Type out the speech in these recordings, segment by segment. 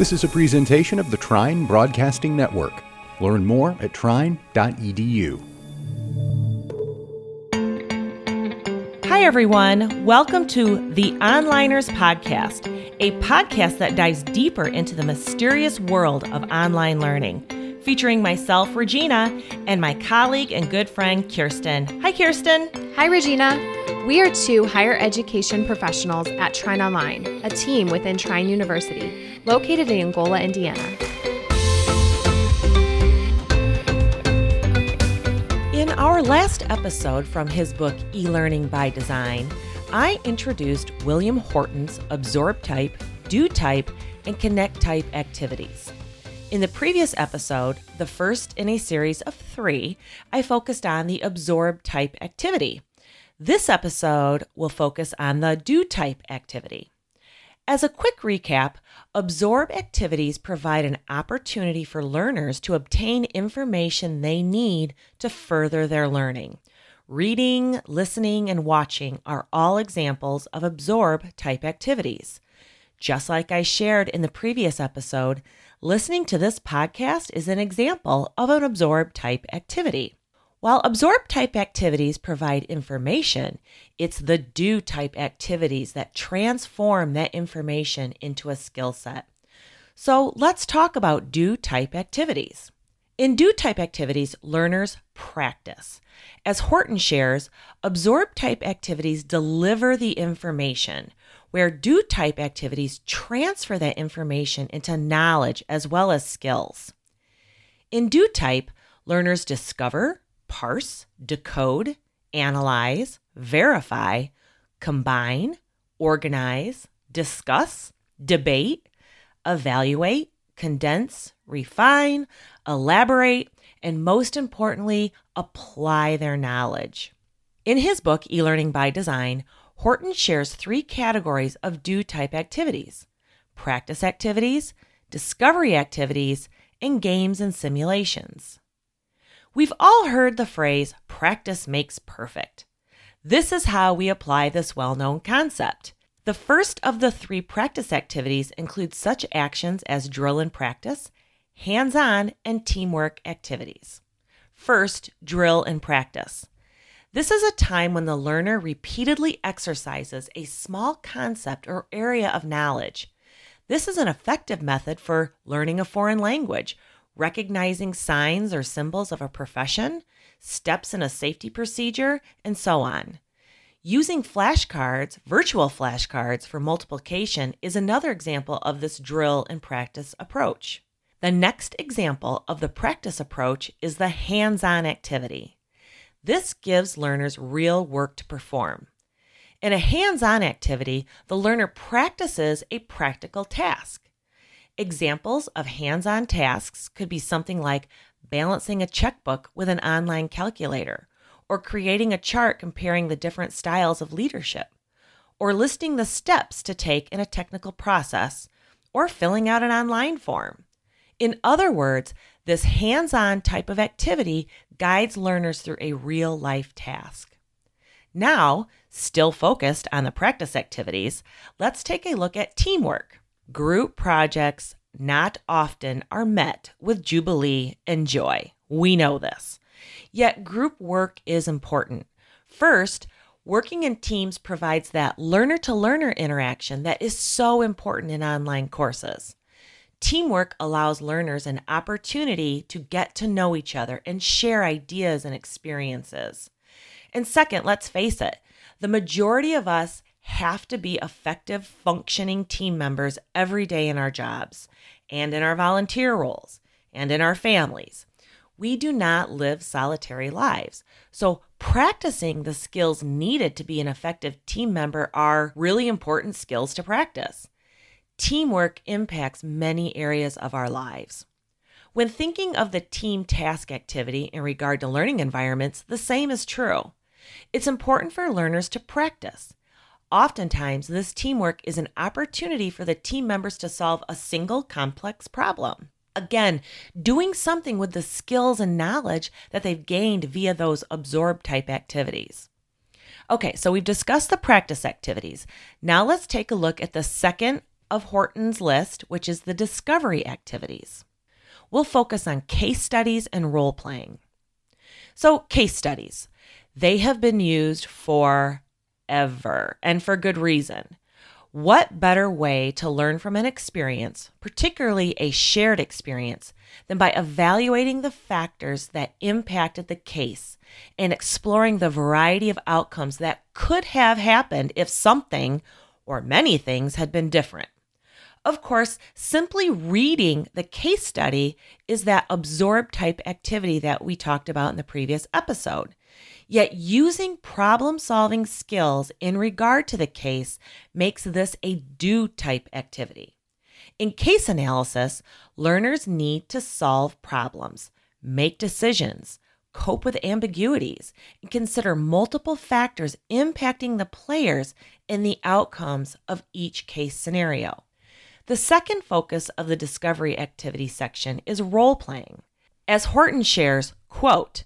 This is a presentation of the Trine Broadcasting Network. Learn more at trine.edu. Hi, everyone. Welcome to the Onliners Podcast, a podcast that dives deeper into the mysterious world of online learning, featuring myself, Regina, and my colleague and good friend, Kirsten. Hi, Kirsten. Hi, Regina. We are two higher education professionals at Trine Online, a team within Trine University, located in Angola, Indiana. In our last episode from his book, E Learning by Design, I introduced William Horton's Absorb Type, Do Type, and Connect Type activities. In the previous episode, the first in a series of three, I focused on the Absorb Type activity. This episode will focus on the do type activity. As a quick recap, absorb activities provide an opportunity for learners to obtain information they need to further their learning. Reading, listening, and watching are all examples of absorb type activities. Just like I shared in the previous episode, listening to this podcast is an example of an absorb type activity. While absorb type activities provide information, it's the do type activities that transform that information into a skill set. So let's talk about do type activities. In do type activities, learners practice. As Horton shares, absorb type activities deliver the information, where do type activities transfer that information into knowledge as well as skills. In do type, learners discover, parse, decode, analyze, verify, combine, organize, discuss, debate, evaluate, condense, refine, elaborate, and most importantly, apply their knowledge. In his book, E Learning by Design, Horton shares three categories of do type activities practice activities, discovery activities, and games and simulations. We've all heard the phrase practice makes perfect. This is how we apply this well known concept. The first of the three practice activities includes such actions as drill and practice, hands on, and teamwork activities. First, drill and practice. This is a time when the learner repeatedly exercises a small concept or area of knowledge. This is an effective method for learning a foreign language recognizing signs or symbols of a profession, steps in a safety procedure, and so on. Using flashcards, virtual flashcards for multiplication is another example of this drill and practice approach. The next example of the practice approach is the hands on activity. This gives learners real work to perform. In a hands on activity, the learner practices a practical task. Examples of hands on tasks could be something like balancing a checkbook with an online calculator, or creating a chart comparing the different styles of leadership, or listing the steps to take in a technical process, or filling out an online form. In other words, this hands on type of activity guides learners through a real life task. Now, still focused on the practice activities, let's take a look at teamwork. Group projects not often are met with jubilee and joy. We know this. Yet group work is important. First, working in teams provides that learner to learner interaction that is so important in online courses. Teamwork allows learners an opportunity to get to know each other and share ideas and experiences. And second, let's face it, the majority of us have to be effective, functioning team members every day in our jobs and in our volunteer roles and in our families. We do not live solitary lives. So, practicing the skills needed to be an effective team member are really important skills to practice. Teamwork impacts many areas of our lives. When thinking of the team task activity in regard to learning environments, the same is true. It's important for learners to practice. Oftentimes, this teamwork is an opportunity for the team members to solve a single complex problem. Again, doing something with the skills and knowledge that they've gained via those absorb type activities. Okay, so we've discussed the practice activities. Now let's take a look at the second of Horton's list, which is the discovery activities. We'll focus on case studies and role playing. So, case studies, they have been used forever and for good reason. What better way to learn from an experience, particularly a shared experience, than by evaluating the factors that impacted the case and exploring the variety of outcomes that could have happened if something or many things had been different? Of course, simply reading the case study is that absorb type activity that we talked about in the previous episode. Yet using problem solving skills in regard to the case makes this a do type activity. In case analysis, learners need to solve problems, make decisions, cope with ambiguities, and consider multiple factors impacting the players and the outcomes of each case scenario. The second focus of the discovery activity section is role playing. As Horton shares, quote,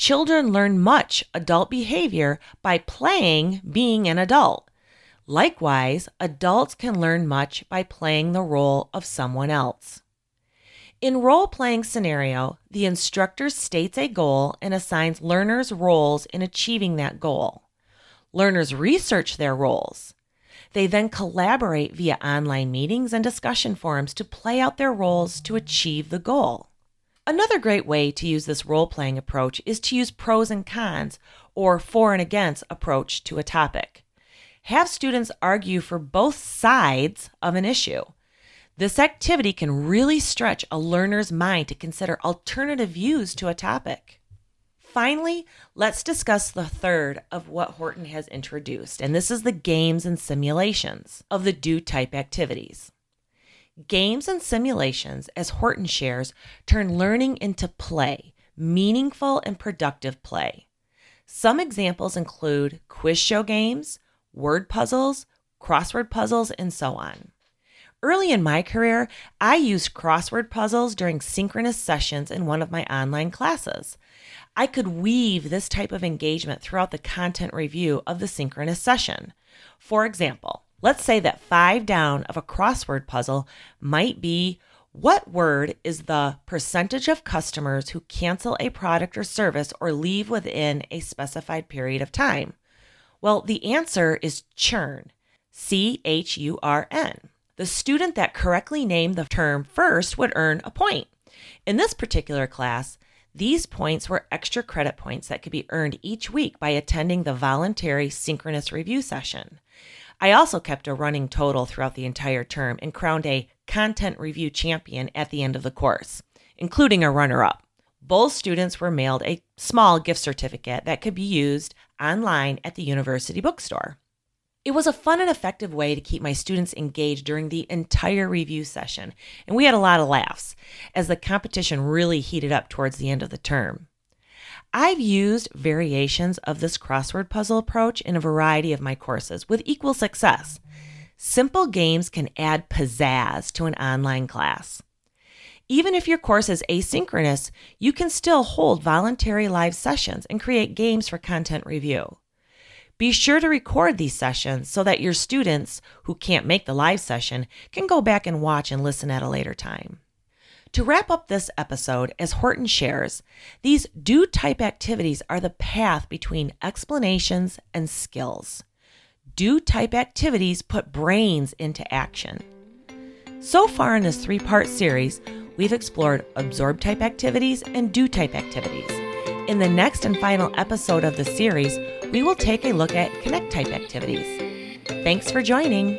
Children learn much adult behavior by playing being an adult. Likewise, adults can learn much by playing the role of someone else. In role playing scenario, the instructor states a goal and assigns learners roles in achieving that goal. Learners research their roles. They then collaborate via online meetings and discussion forums to play out their roles to achieve the goal. Another great way to use this role playing approach is to use pros and cons or for and against approach to a topic. Have students argue for both sides of an issue. This activity can really stretch a learner's mind to consider alternative views to a topic. Finally, let's discuss the third of what Horton has introduced, and this is the games and simulations of the do type activities. Games and simulations, as Horton shares, turn learning into play, meaningful and productive play. Some examples include quiz show games, word puzzles, crossword puzzles, and so on. Early in my career, I used crossword puzzles during synchronous sessions in one of my online classes. I could weave this type of engagement throughout the content review of the synchronous session. For example, Let's say that five down of a crossword puzzle might be what word is the percentage of customers who cancel a product or service or leave within a specified period of time? Well, the answer is churn. C H U R N. The student that correctly named the term first would earn a point. In this particular class, these points were extra credit points that could be earned each week by attending the voluntary synchronous review session. I also kept a running total throughout the entire term and crowned a content review champion at the end of the course, including a runner up. Both students were mailed a small gift certificate that could be used online at the university bookstore. It was a fun and effective way to keep my students engaged during the entire review session, and we had a lot of laughs as the competition really heated up towards the end of the term. I've used variations of this crossword puzzle approach in a variety of my courses with equal success. Simple games can add pizzazz to an online class. Even if your course is asynchronous, you can still hold voluntary live sessions and create games for content review. Be sure to record these sessions so that your students who can't make the live session can go back and watch and listen at a later time. To wrap up this episode, as Horton shares, these do type activities are the path between explanations and skills. Do type activities put brains into action. So far in this three part series, we've explored absorb type activities and do type activities. In the next and final episode of the series, we will take a look at connect type activities. Thanks for joining.